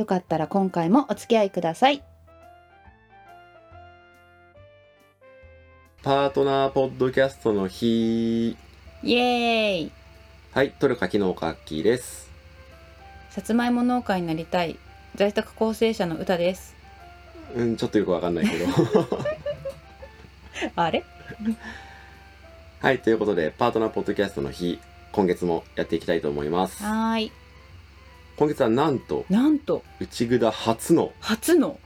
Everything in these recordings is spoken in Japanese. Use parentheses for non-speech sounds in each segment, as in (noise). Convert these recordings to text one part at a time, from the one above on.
よかったら今回もお付き合いください。パートナーポッドキャストの日。イエーイ。はいトルカキ農家アッキーです。さつまいも農家になりたい在宅構成者の歌です。うんちょっとよくわかんないけど。(laughs) あれ？はいということでパートナーポッドキャストの日今月もやっていきたいと思います。はーい今月はなんとなんと。内ぐだ初の初の。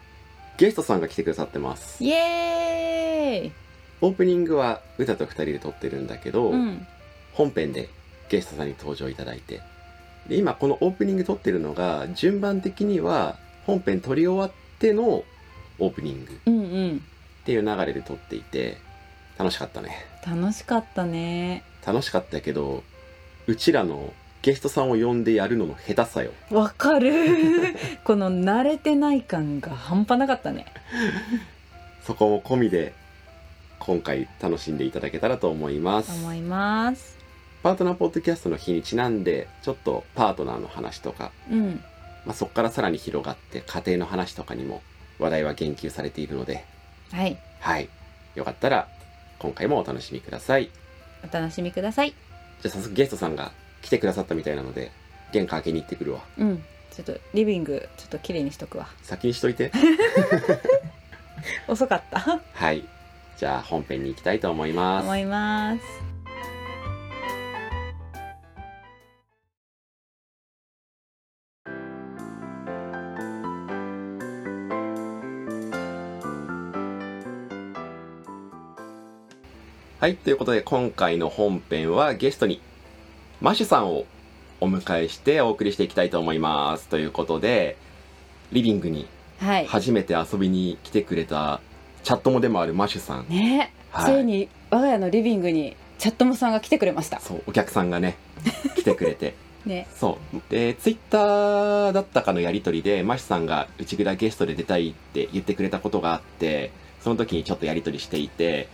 ゲストさんが来てくださってます。イエーイ。オープニングは歌と二人で撮ってるんだけど、うん。本編でゲストさんに登場いただいて。で今このオープニング撮ってるのが順番的には本編撮り終わってのオープニング。っていう流れで撮っていて楽しかったね。楽しかったね。楽しかったけどうちらのゲストさんを呼んでやるのの下手さよ。わかる。(laughs) この慣れてない感が半端なかったね。そこも込みで今回楽しんでいただけたらと思います。思います。パートナーポッドキャストの日にちなんでちょっとパートナーの話とかうん。まあ、そこからさらに広がって家庭の話とかにも話題は言及されているので。はい。はい。よかったら今回もお楽しみください。お楽しみください。じゃあ早速ゲストさんが来てくださったみたいなので玄関開けに行ってくるわ。うん。ちょっとリビングちょっと綺麗にしとくわ。先にしといて。(laughs) 遅かった。はい。じゃあ本編に行きたいと思います。思います。はい。ということで今回の本編はゲストにマシュさんをお迎えしてお送りしていきたいと思います。ということでリビングにはい。初めて遊びに来てくれたチャットもでもあるマシュさん。ね、はい。ついに我が家のリビングにチャットモさんが来てくれました。そうお客さんがね (laughs) 来てくれて。ね。そう。でツイッターだったかのやり取りでマシさんが「内蔵ゲストで出たい」って言ってくれたことがあってその時にちょっとやり取りしていて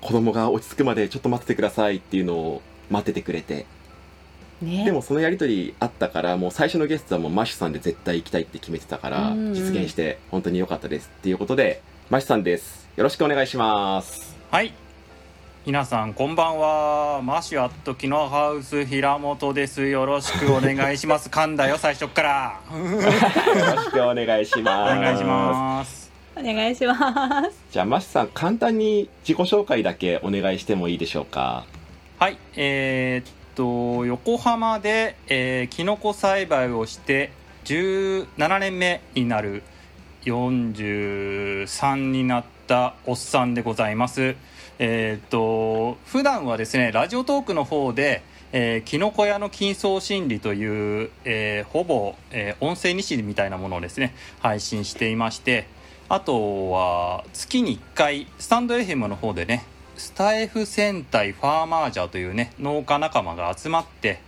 子供が落ち着くまでちょっと待っててくださいっていうのを待っててくれてね。でもそのやり取りあったからもう最初のゲストはもうマシュさんで絶対行きたいって決めてたからうんうん実現して本当に良かったですっていうことでマシュさんです。よろしくお願いします。はい。皆さんこんばんは。マシュアットキノハウス平本です。よろしくお願いします。(laughs) 噛んだよ最初っから。よろしくお願いしおます。願いします。お願いします。じゃあマシュさん簡単に自己紹介だけお願いしてもいいでしょうか？はい。えーっと横浜で、えー、キノコ栽培をして17年目になる43になったおっさんでございます。えーっと普段はですねラジオトークの方でえー、キノコ屋の金層心理という、えーほぼ、えー音声日誌みたいなものをですね配信していましてあとは月に1回スタンド FM の方でねスタエフ戦隊ファーマージャーというね農家仲間が集まって、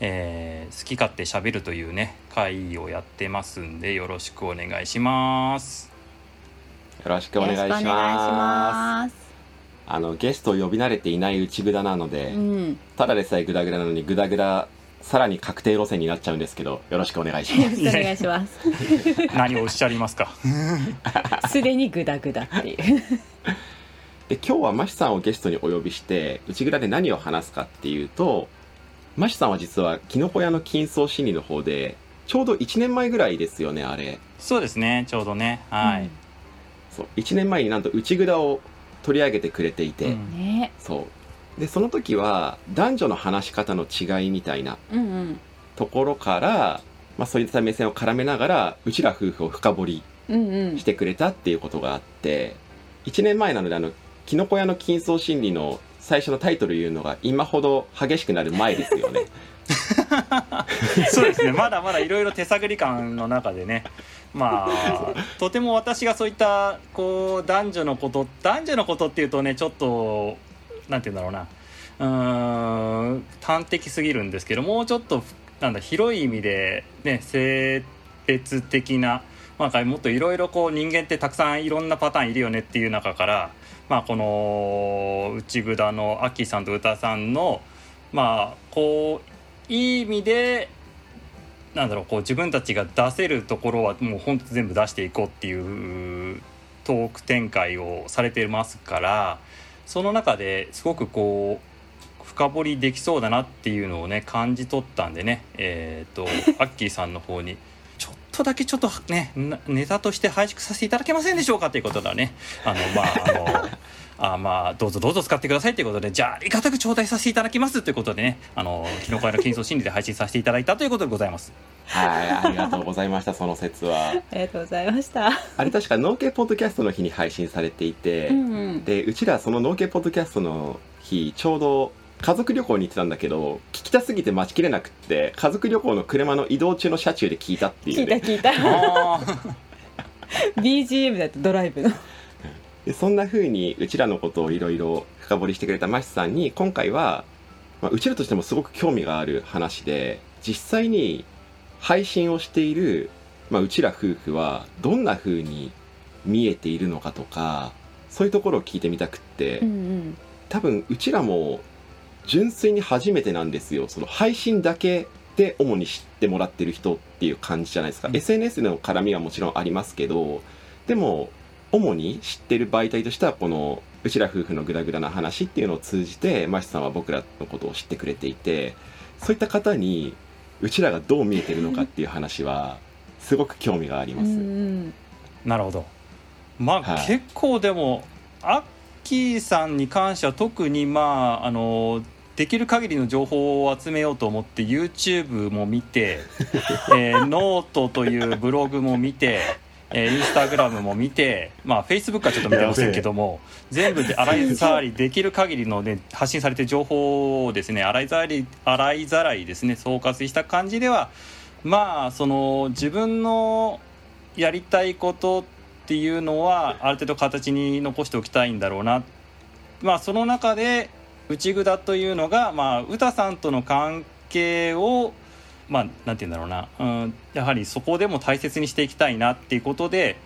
えー好き勝手しゃべるというね会をやってますんでよろしくお願いします。よろしくお願いします。あのゲストを呼び慣れていない内ぐだなので、うん。ただでさえグダグダなのにグダグダさらに確定路線になっちゃうんですけどよろしくお願いします。よろしくお願いします。(laughs) 何をおっしゃりますか？(laughs) すでにグダグダっていうで今日はマシさんをゲストにお呼びして内ぐだで何を話すかっていうとマシさんは実はキノコ屋の金層心理の方でちょうど1年前ぐらいですよねあれ。そうですねちょうどねはい、そう1年前になんと内ぐだを取り上げてくれていて、うん。ね。そう。でその時は男女の話し方の違いみたいなうんうん。ところから、まあ、そういった目線を絡めながらうちら夫婦を深掘りうんうん。してくれたっていうことがあって1年前なのであのキノコ屋の金層心理の最初のタイトル言うのが今ほど激しくなる前ですよね。(laughs) そうですね。まだまだいろいろ手探り感の中でね。まあとても私がそういったこう男女のこと男女のことっていうとねちょっとなんて言うんだろうな。うーん端的すぎるんですけどもうちょっとなんだ広い意味でね性別的なまあ、もっといろいろこう人間ってたくさんいろんなパターンいるよねっていう中から、まあ、この内札のアッキーさんと歌さんのまあこういい意味でなんだろうこう自分たちが出せるところはもう本当全部出していこうっていうトーク展開をされてますからその中ですごくこう深掘りできそうだなっていうのをね感じ取ったんでねえっ、とアッキーさんの方にちょっとだけちょっとねなネタとして拝縮させていただけませんでしょうかということだねあのまああのあまあどうぞどうぞ使ってくださいということでじゃあありがたく頂戴させていただきますということでねあの日の会の金層心理で配信させていただいたということでございますはいありがとうございましたその説はありがとうございました。あれ確か農系ポッドキャストの日に配信されていて、うんうん。でうちらその農系ポッドキャストの日ちょうど家族旅行に行ってたんだけど聞きたすぎて待ちきれなくって家族旅行の車の移動中の車中で聞いたっていうね聞いた聞いた。あ (laughs) BGM だとドライブの。でそんな風にうちらのことをいろいろ深掘りしてくれたマシさんに今回は、まあ、うちらとしてもすごく興味がある話で実際に配信をしている、まあ、うちら夫婦はどんな風に見えているのかとかそういうところを聞いてみたくって、うんうん。多分うちらも純粋に初めてなんですよ。その配信だけで主に知ってもらってる人っていう感じじゃないですか、うん。SNS の絡みはもちろんありますけどでも主に知ってる媒体としてはこのうちら夫婦のグダグダな話っていうのを通じてマシさんは僕らのことを知ってくれていてそういった方にうちらがどう見えてるのかっていう話はすごく興味があります。なるほど。まあ、はい。結構でもアッキーさんに関しては特にまああのできる限りの情報を集めようと思って YouTube も見て、(laughs) えーノートというブログも見て、えーインスタグラムも見て、まあ、Facebook はちょっと見てませんけども (laughs) 全部で洗いざらいできる限りの、ね、発信されてる情報をですね洗いざらい洗いざらいですね総括した感じではまあその自分のやりたいことっていうのはある程度形に残しておきたいんだろうな。まあその中で内札というのがまあ歌さんとの関係をまあなんて言うんだろうな、うん、やはりそこでも大切にしていきたいなっていうことで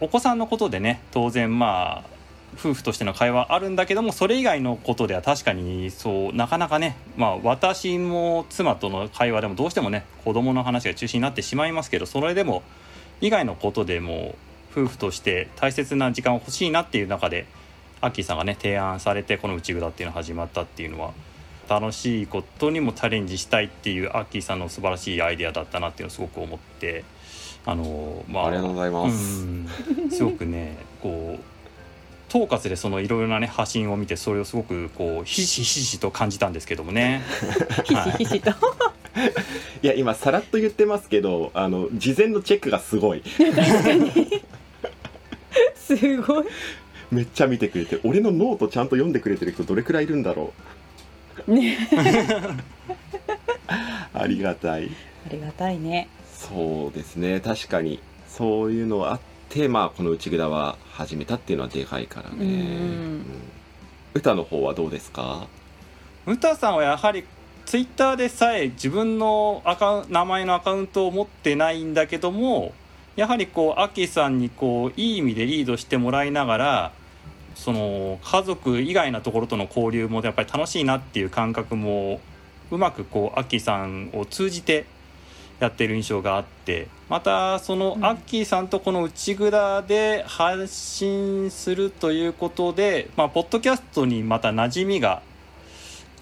お子さんのことでね当然まあ夫婦としての会話あるんだけどもそれ以外のことでは確かにそうなかなかねまあ私も妻との会話でもどうしてもね子供の話が中心になってしまいますけどそれでも以外のことでも夫婦として大切な時間を欲しいなっていう中でアッキーさんがね提案されてこの「内札」っていうのが始まったっていうのは楽しいことにもチャレンジしたいっていうアッキーさんの素晴らしいアイデアだったなっていうのをすごく思ってあのまあありがとうございますうんすごくねこう統括でそのいろいろなね発信を見てそれをすごくこうひしひしひしと感じたんですけどもね。(laughs) ひしひしと。いや今さらっと言ってますけどあの事前のチェックがすごい (laughs) すごい。めっちゃ見てくれて俺のノートちゃんと読んでくれてる人どれくらいいるんだろね。う (laughs) ありがたい。ありがたいね。そうですね。確かに。そういうのあってまあこの内蔵は始めたっていうのはでかいからね。うん。歌の方はどうですか？歌さんはやはりツイッターでさえ自分のアカ名前のアカウントを持ってないんだけどもやはりこうアキさんにこういい意味でリードしてもらいながらその家族以外のところとの交流もやっぱり楽しいなっていう感覚もうまくこうアッキーさんを通じてやってる印象があってまたそのアッキーさんとこの内蔵で発信するということで、まあ、ポッドキャストにまた馴染みが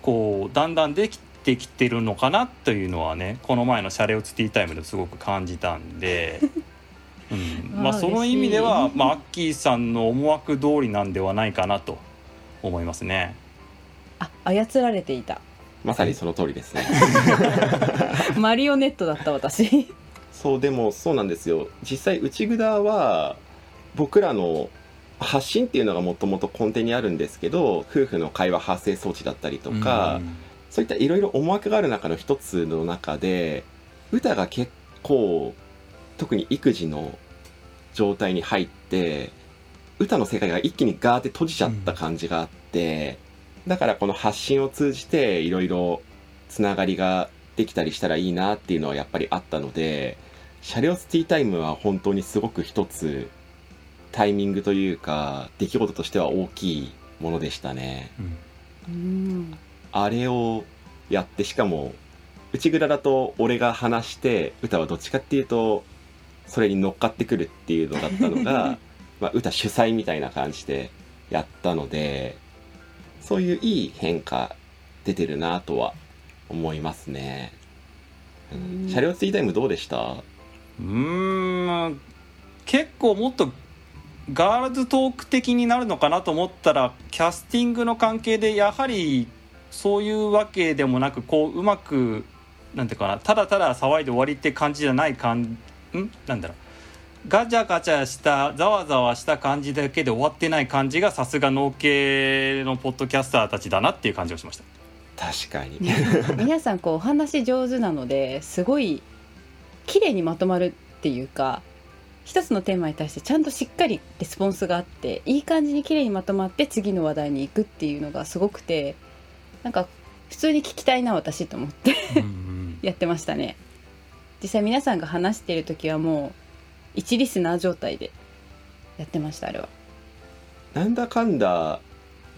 こうだんだんできてきてるのかなというのはねこの前の「シャレオツティータイム」ですごく感じたんで、うんまあ、その意味では、まあ、アッキーさんの思惑通りなんではないかなと思いますね。あ、操られていた。まさにその通りですね (laughs) マリオネットだった私。そうでもそうなんですよ実際内蔵は僕らの発信っていうのがもともと根底にあるんですけど夫婦の会話発生装置だったりとか、うんそういったいろいろ思惑がある中の一つの中で歌が結構特に育児の状態に入って歌の世界が一気にガーって閉じちゃった感じがあって、だからこの発信を通じていろいろつながりができたりしたらいいなっていうのはやっぱりあったので車両スティータイムは本当にすごく一つタイミングというか出来事としては大きいものでしたね。うんうんあれをやってしかも内蔵だと俺が話して歌はどっちかっていうとそれに乗っかってくるっていうのだったのが (laughs) まあ歌主催みたいな感じでやったのでそういういい変化出てるなとは思いますね、うん。うん。車両ツイータイムどうでした？うーん結構もっとガールズトーク的になるのかなと思ったらキャスティングの関係でやはりそういうわけでもなくこううまくなんていうかなただただ騒いで終わりって感じじゃない感ん？なんだろう。ガチャガチャしたざわざわした感じだけで終わってない感じがさすが農系のポッドキャスターたちだなっていう感じがしました。確かに。皆さんこうお話上手なのですごい綺麗にまとまるっていうか一つのテーマに対してちゃんとしっかりレスポンスがあっていい感じに綺麗にまとまって次の話題に行くっていうのがすごくてなんか普通に聞きたいな私と思ってうん。(laughs) やってましたね実際皆さんが話してる時はもう一リスナー状態でやってましたあれは。なんだかんだ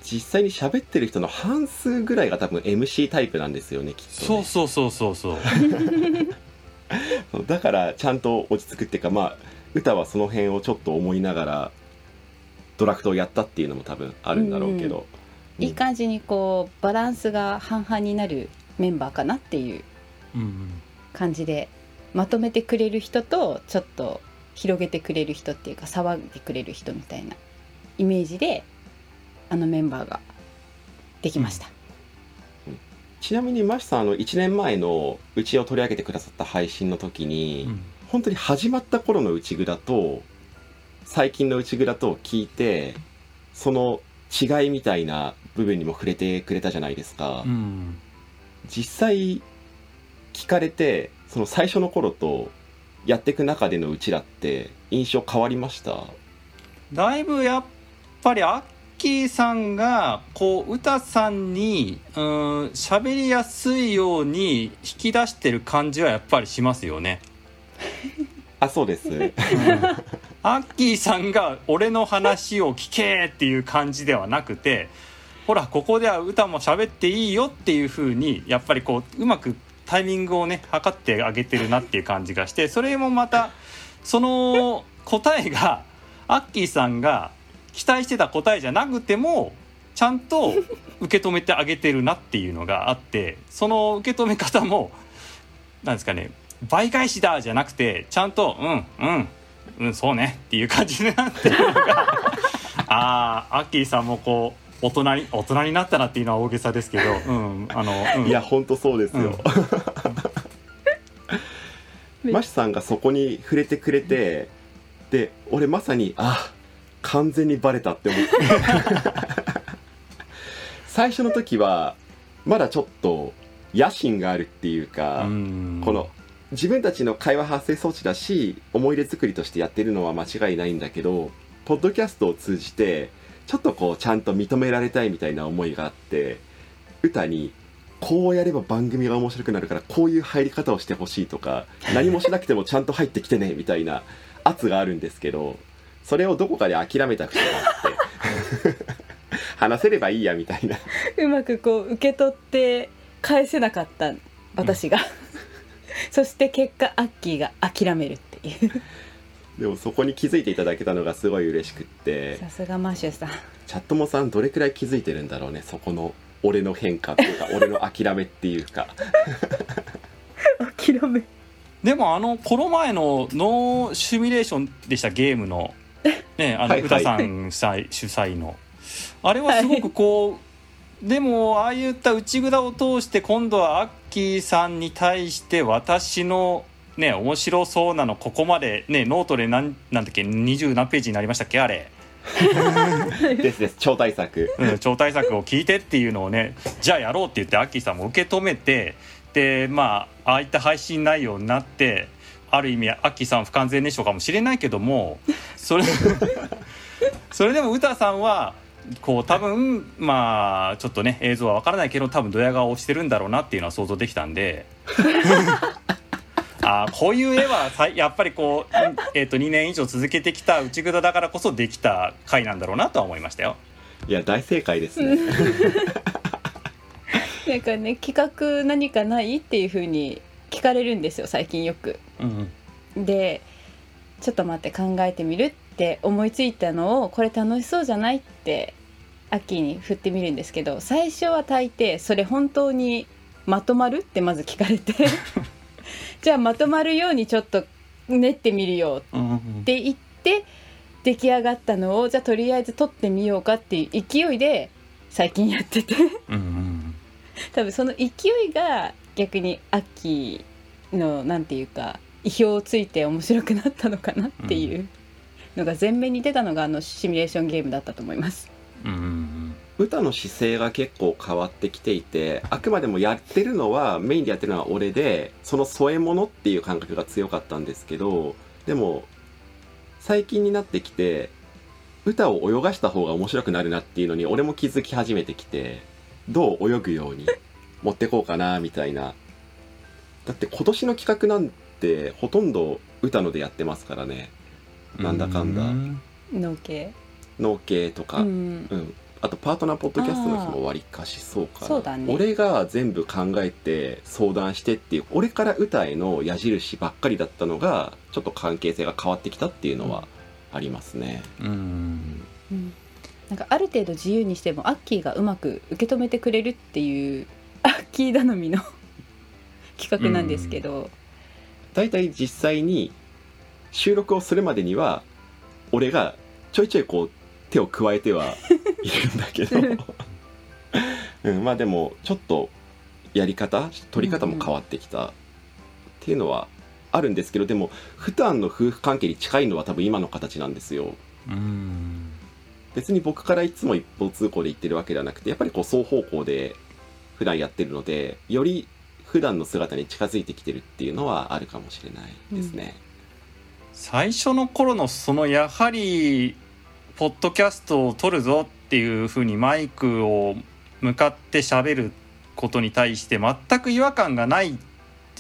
実際に喋ってる人の半数ぐらいが多分 MC タイプなんですよねきっとね。そうそうそうそうそう。そ (laughs) うだからちゃんと落ち着くっていうかまあ歌はその辺をちょっと思いながらドラフトをやったっていうのも多分あるんだろうけど、いい感じにこうバランスが半々になるメンバーかなっていううん。感じでまとめてくれる人とちょっと広げてくれる人っていうか騒いでくれる人みたいなイメージであのメンバーができました、ちなみにマシさんあの1年前のうちを取り上げてくださった配信の時に、うん。本当に始まった頃の内蔵と最近の内蔵と聞いてその違いみたいな部分にも触れてくれたじゃないですか、うん。実際聞かれてその最初の頃とやっていく中でのうちらって印象変わりました？だいぶやっぱりアッキーさんがこう歌さんにうん喋りやすいように引き出してる感じはやっぱりしますよね。(laughs) あそうです。アッキーさんが俺の話を聞けっていう感じではなくてほらここでは歌も喋っていいよっていう風にやっぱりこううまくタイミングをね測ってあげてるなっていう感じがしてそれもまたその答えがアッキーさんが期待してた答えじゃなくてもちゃんと受け止めてあげてるなっていうのがあってその受け止め方もなんですかね倍返しだじゃなくてちゃんとうんうんうんそうねっていう感じになってるのが (laughs) ああアッキーさんもこう大人に大人になったなっていうのは大げさですけど、(laughs) うん、あの、うん、いや本当そうですよ、(laughs) マシさんがそこに触れてくれてで俺まさにあ完全にバレたって思って。(laughs) 最初の時はまだちょっと野心があるっていうか、うん。この自分たちの会話発生装置だし思い出作りとしてやってるのは間違いないんだけどポッドキャストを通じてちょっとこうちゃんと認められたいみたいな思いがあって歌にこうやれば番組が面白くなるからこういう入り方をしてほしいとか何もしなくてもちゃんと入ってきてねみたいな圧があるんですけどそれをどこかで諦めた節があって (laughs) 話せればいいやみたいな。うまくこう受け取って返せなかった私が、そして結果アッキーが諦めるっていうでもそこに気づいていただけたのがすごい嬉しくって。さすがマッシュさん。チャットモさんどれくらい気づいてるんだろうねそこの俺の変化っていうか俺の諦めっていうか。諦め。でもあのこの前のノーシミュレーションでしたゲームの。ねあのはいはい。歌さん主催主催の。あれはすごくこう、でもああいった内蔵を通して今度はアッキーさんに対して私のね面白そうなのここまでねノートでなんなんだっけ20何ページになりましたっけあれ、(laughs) ですです。超大作。うん、超大作を聞いてっていうのをねじゃあやろうって言ってアッキーさんも受け止めてってまあああいった配信内容になってある意味アッキーさん不完全燃焼かもしれないけどもそれ (laughs) それでも歌さんはこう多分まあちょっとね映像は分からないけど多分ドヤ顔をしてるんだろうなっていうのは想像できたんで (laughs) あーこういう絵はさやっぱりこう、えー、と2年以上続けてきた内蔵だからこそできた回なんだろうなとは思いましたよ。いや大正解ですね (laughs) なんかね企画何かないっていう風に聞かれるんですよ最近よく。うんでちょっと待って考えてみるって思いついたのをこれ楽しそうじゃないってアッキーに振ってみるんですけど最初は大抵それ本当にまとまるってまず聞かれて (laughs) (laughs) じゃあまとまるようにちょっと練ってみるよって言って出来上がったのをじゃあとりあえず撮ってみようかっていう勢いで最近やってて。多分その勢いが逆にアッキーのなんていうか意表をついて面白くなったのかなっていうのが前面に出たのがあのシミュレーションゲームだったと思います。うんうん歌の姿勢が結構変わってきていてあくまでもやってるのはメインでやってるのは俺でその添え物っていう感覚が強かったんですけどでも最近になってきて歌を泳がした方が面白くなるなっていうのに俺も気づき始めてきてどう泳ぐように持ってこうかなみたいな。だって今年の企画なんてほとんど歌のでやってますからね。なんだかんだ。うん農系、とか、うん、うん、あとパートナーポッドキャストの日もわりかしそうかな。そうだね。俺が全部考えて相談してっていう俺から歌への矢印ばっかりだったのがちょっと関係性が変わってきたっていうのはありますね、うん。うん。なんかある程度自由にしてもアッキーがうまく受け止めてくれるっていうアッキー頼みの (laughs) 企画なんですけど、だいたい実際に収録をするまでには俺がちょいちょいこう手を加えてはいるんだけど、(laughs) うん、まあでもちょっとやり方取り方も変わってきたっていうのはあるんですけどでも普段の夫婦関係に近いのは多分今の形なんですよ。うん。別に僕からいつも一方通行で言ってるわけではなくてやっぱりこう双方向で普段やってるのでより普段の姿に近づいてきてるっていうのはあるかもしれないですね、最初の頃のそのやはりポッドキャストを撮るぞっていうふうにマイクを向かって喋ることに対して全く違和感がない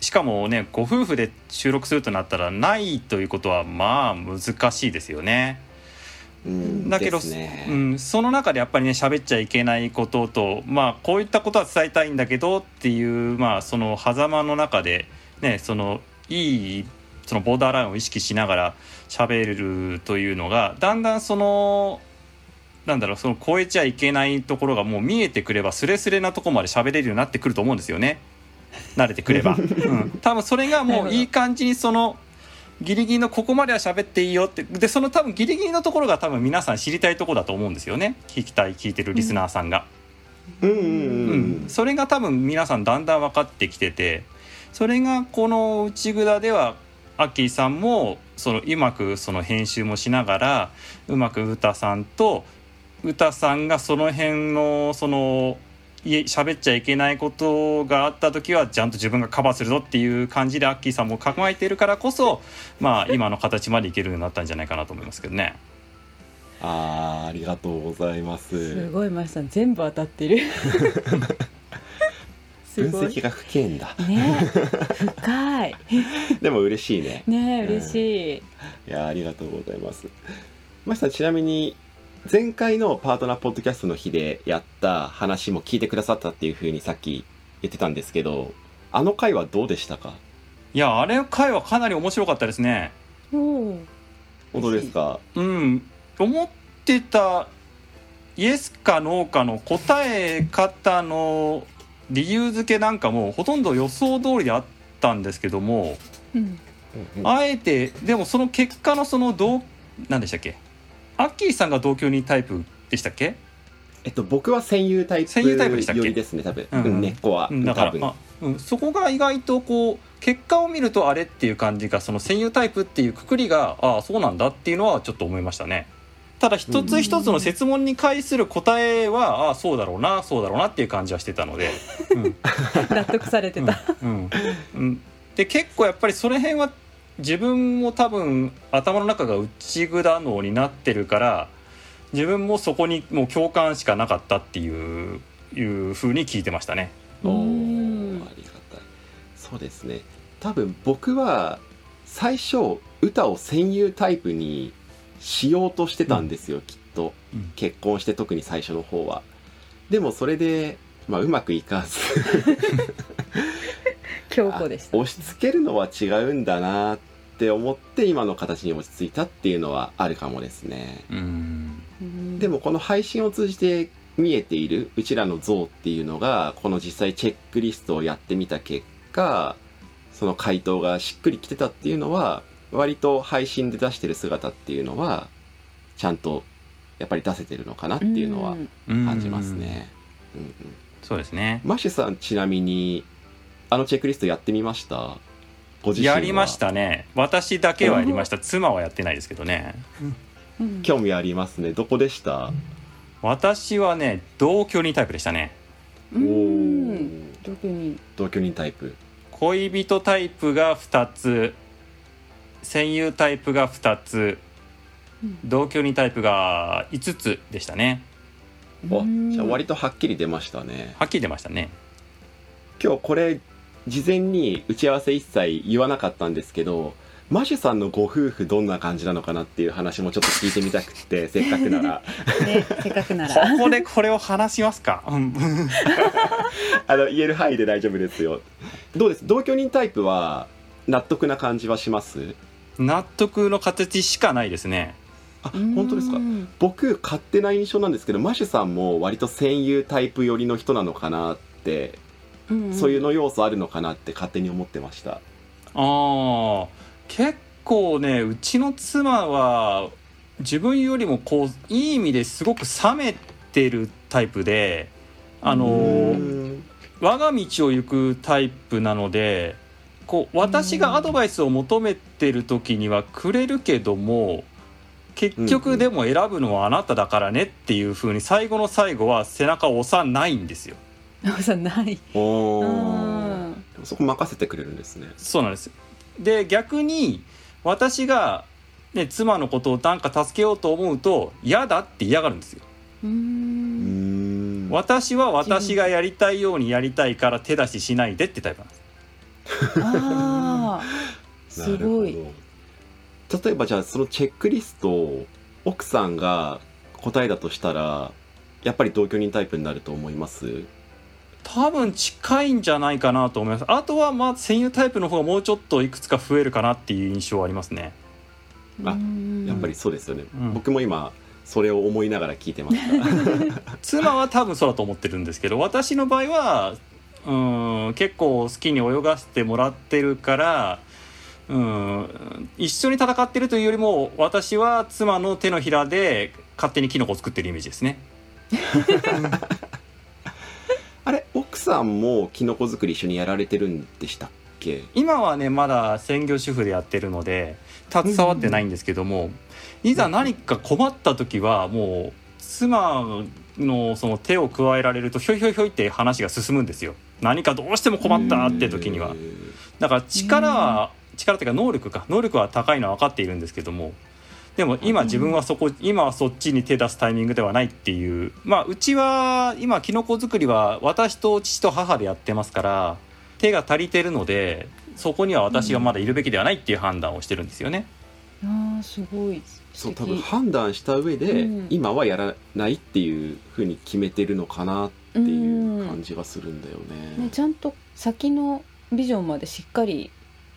しかもねご夫婦で収録するとなったらないということはまあ難しいですよね。うんだけど、ねうん、その中でやっぱりね喋っちゃいけないこととまあこういったことは伝えたいんだけどっていうまあその狭間の中でねそのいいそのボーダーラインを意識しながら喋るというのがだんだんそのなんだろうその超えちゃいけないところがもう見えてくればスレスレなところまで喋れるようになってくると思うんですよね。慣れてくれば、(laughs) うん、多分それがもういい感じにそのギリギリのここまでは喋っていいよって。でその多分ギリギリのところが多分皆さん知りたいところだと思うんですよね。聞きたい聞いてるリスナーさんが、うんうんううん。ん。それが多分皆さんだんだん分かってきててそれがこの内蔵ではアッキーさんもそのうまくその編集もしながらうまく歌さんと歌さんがその辺のそのいえ喋っちゃいけないことがあった時はちゃんと自分がカバーするぞっていう感じでアッキーさんも考えているからこそまあ今の形までいけるようになったんじゃないかなと思いますけどね。あーありがとうございますすごいマシさん全部当たってるす (laughs) 分析が不見だ。ね深い。(laughs) でも嬉しいね。ねうん嬉しい、いやありがとうございます。マシさんちなみに前回のパートナーポッドキャストの日でやった話も聞いてくださったっていうふうにさっき言ってたんですけどあの回はどうでしたか？いやあれ回はかなり面白かったですね。おお本当ですか？うん、思ってたイエスかノーかの答え方の理由付けなんかもほとんど予想通りであったんですけどもうん。あえてでもその結果のその同何でしたっけ？アッキーさんが同居人タイプでしたっけ？えっと僕は戦友タイプ戦友タイプでしたっけですね多分、うん。うん、根っこは、うん。だか多分。らあ、うん、そこが意外とこう結果を見るとあれっていう感じがその戦友タイプっていうくくりがああそうなんだっていうのはちょっと思いましたね。ただ一つ一つの設問に対する答えは、ああそうだろうなそうだろうなっていう感じはしてたので、うん。(laughs) 納得されてた、うん。うん、で結構やっぱりその辺は自分も多分頭の中が内蔵脳になってるから自分もそこにもう共感しかなかったっていういう風に聞いてましたね。おうん。ーありがたい。そうですね。多分僕は最初歌を戦友タイプにしようとしてたんですよ、きっと。うん。結婚して特に最初の方は。でもそれで、まあ、うまくいかず。(laughs) 強固でした。押し付けるのは違うんだなって思って今の形に落ち着いたっていうのはあるかもですね。でもこの配信を通じて見えているうちらの像っていうのがこの実際チェックリストをやってみた結果その回答がしっくりきてたっていうのは割と配信で出してる姿っていうのはちゃんとやっぱり出せてるのかなっていうのはん。感じますね。うんうん、そうですね。マッシュさんちなみにあのチェックリストやってみました？ご自身は。やりましたね。私だけはやりました。妻はやってないですけどね。うん。興味ありますね。どこでした？私はね同居人タイプでしたね。おうん。ー特に同居人タイプ。恋人タイプが2つ戦友タイプが2つうん。同居人タイプが5つでしたね。おうん。じゃあ割とはっきり出ましたね。はっきり出ましたね。今日これ事前に打ち合わせ一切言わなかったんですけどマシュさんのご夫婦どんな感じなのかなっていう話もちょっと聞いてみたくって (laughs) せっかくなら。ねせっかくなこらこでこれを話しますか、うん。(laughs) あの言える範囲で大丈夫ですよ。どうです？同居人タイプは納得な感じはします？納得の形しかないですね。あ本当ですか？うん。僕勝手な印象なんですけどマシュさんも割と戦友タイプ寄りの人なのかなって、うん。そういうの要素あるのかなって勝手に思ってました。ああ結構ねうちの妻は自分よりもこういい意味ですごく冷めてるタイプであの我が道を行くタイプなのでこう私がアドバイスを求めてる時にはくれるけども結局でも選ぶのはあなただからねっていう風に最後の最後は背中を押さないんですよ。(laughs) あさない。おそこ任せてくれるんですね。そうなんです。で逆に私が、ね、妻のことをなんか助けようと思うと嫌だって嫌がるんですよ。ううんん。私は私がやりたいようにやりたいから手出ししないでってタイプなんです。ああ (laughs) すごい。例えばじゃあそのチェックリストを奥さんが答えだとしたらやっぱり同居人タイプになると思います？多分近いんじゃないかなと思います。あとはまあ戦友タイプの方がもうちょっといくつか増えるかなっていう印象はありますね。あうん。やっぱりそうですよね、うん。僕も今それを思いながら聞いてました。(laughs) 妻は多分そうだと思ってるんですけど私の場合はうん結構好きに泳がせてもらってるからうん一緒に戦ってるというよりも私は妻の手のひらで勝手にキノコを作ってるイメージですね。(laughs) あれ奥さんもキノコ作り一緒にやられてるんでしたっけ？今はねまだ専業主婦でやってるので携わってないんですけども、いざ何か困った時はもう妻のその手を加えられるとひょいひょいひょいって話が進むんですよ何かどうしても困ったって時には。だから力は力っていうか能力か。能力は高いのは分かっているんですけども。でも今自分はそこ今はそっちに手出すタイミングではないっていう。まあうちは今キノコ作りは私と父と母でやってますから手が足りてるのでそこには私がまだいるべきではないっていう判断をしてるんですよね。ああすごい。そう多分判断した上で、うん。今はやらないっていうふうに決めてるのかなっていう感じがするんだよね。ね、ちゃんと先のビジョンまでしっかり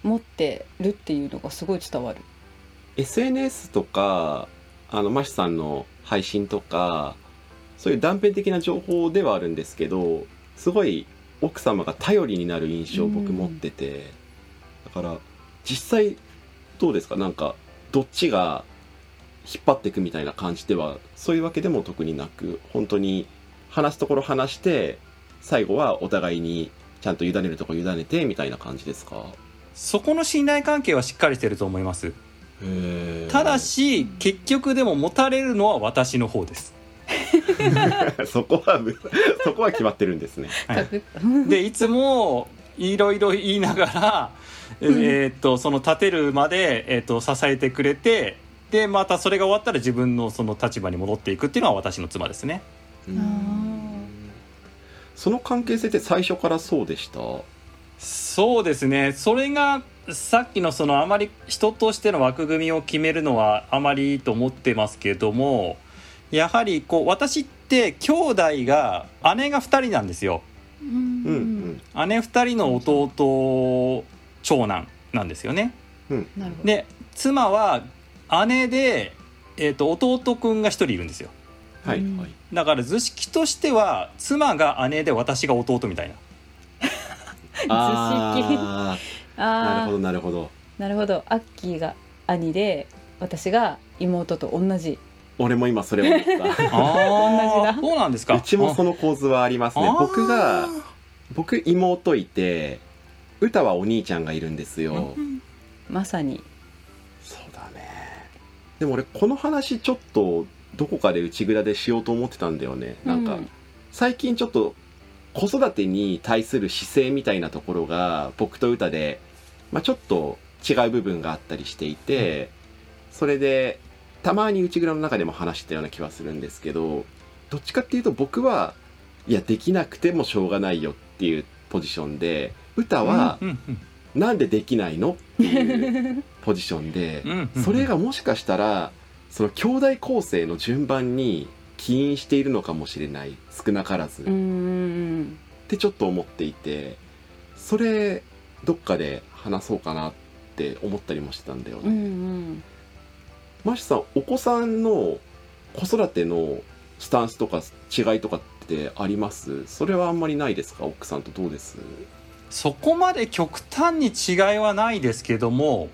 持ってるっていうのがすごい伝わる。SNS とかあのマシさんの配信とかそういう断片的な情報ではあるんですけどすごい奥様が頼りになる印象を僕持ってて、だから実際どうですか？なんかどっちが引っ張っていくみたいな感じではそういうわけでも特になく本当に話すところ話して最後はお互いにちゃんと委ねるところ委ねてみたいな感じですか？そこの信頼関係はしっかりしてると思います。ただし結局でも持たれるのは私の方です。(laughs) そこは (laughs) そこは決まってるんですね。はい。でいつもいろいろ言いながら、えーっとその立てるまで、えーっと支えてくれてでまたそれが終わったら自分のその立場に戻っていくっていうのは私の妻ですねその関係性って最初からそうでした？そうですね。それがさっきのそのあまり人としての枠組みを決めるのはあまりいいと思ってますけどもやはりこう私って兄弟が姉が2人なんですよ。うん。うんうん。姉2人の弟長男なんですよね。なるほど。で妻は姉で、えー、と弟くんが1人いるんですよはい。だから図式としては妻が姉で私が弟みたいな。(laughs) (laughs) あー。なるあほどなるほど。あなるほど。アッキーが兄で私が妹と同じ。俺も今それ思った。(laughs) あ同じあだ。そうなんですか。うちもその構図はありますね。僕が僕妹いて歌はお兄ちゃんがいるんですよ、まさに。そうだね。でも俺この話ちょっとどこかで内蔵でしようと思ってたんだよね。なんか、うん最近ちょっと子育てに対する姿勢みたいなところが僕と歌で、まあ、ちょっと違う部分があったりしていて、それでたまに内蔵の中でも話してたような気はするんですけどどっちかっていうと僕はいやできなくてもしょうがないよっていうポジションで歌はなんでできないのっていうポジションで (laughs) それがもしかしたらその兄弟構成の順番に起因しているのかもしれない。少なからず、ってちょっと思っていてそれどっかで話そうかなって思ったりもしてたんだようんうね。ん。マシさんお子さんの子育てのスタンスとか違いとかってあります？それはあんまりないですか？奥さんとどうです？そこまで極端に違いはないですけども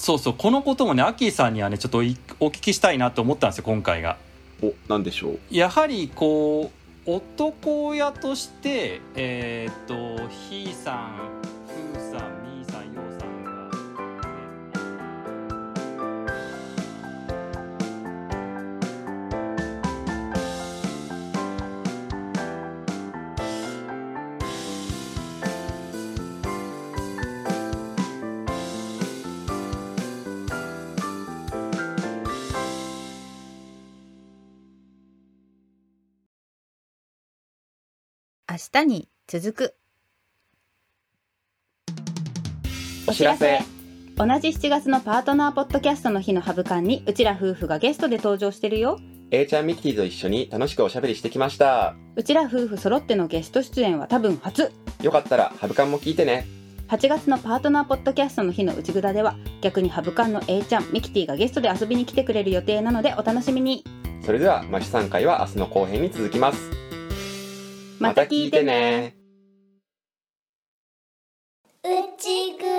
そうそうこのこともねアッキーさんにはねちょっといお聞きしたいなと思ったんですよ今回が。おなんでしょう？やはりこう男親としてえーっとひーさん明日に続く。お知らせ。同じ7月のパートナーポッドキャストの日のハブ館にうちら夫婦がゲストで登場してるよ。A ちゃんミキティと一緒に楽しくおしゃべりしてきました。うちら夫婦揃ってのゲスト出演は多分初。よかったらハブカンも聞いてね。8月のパートナーポッドキャストの日の内ぐだでは逆にハブ館の A ちゃんミキティがゲストで遊びに来てくれる予定なのでお楽しみに。それではマシ3回は明日の後編に続きますまた聞いてね。うちぐ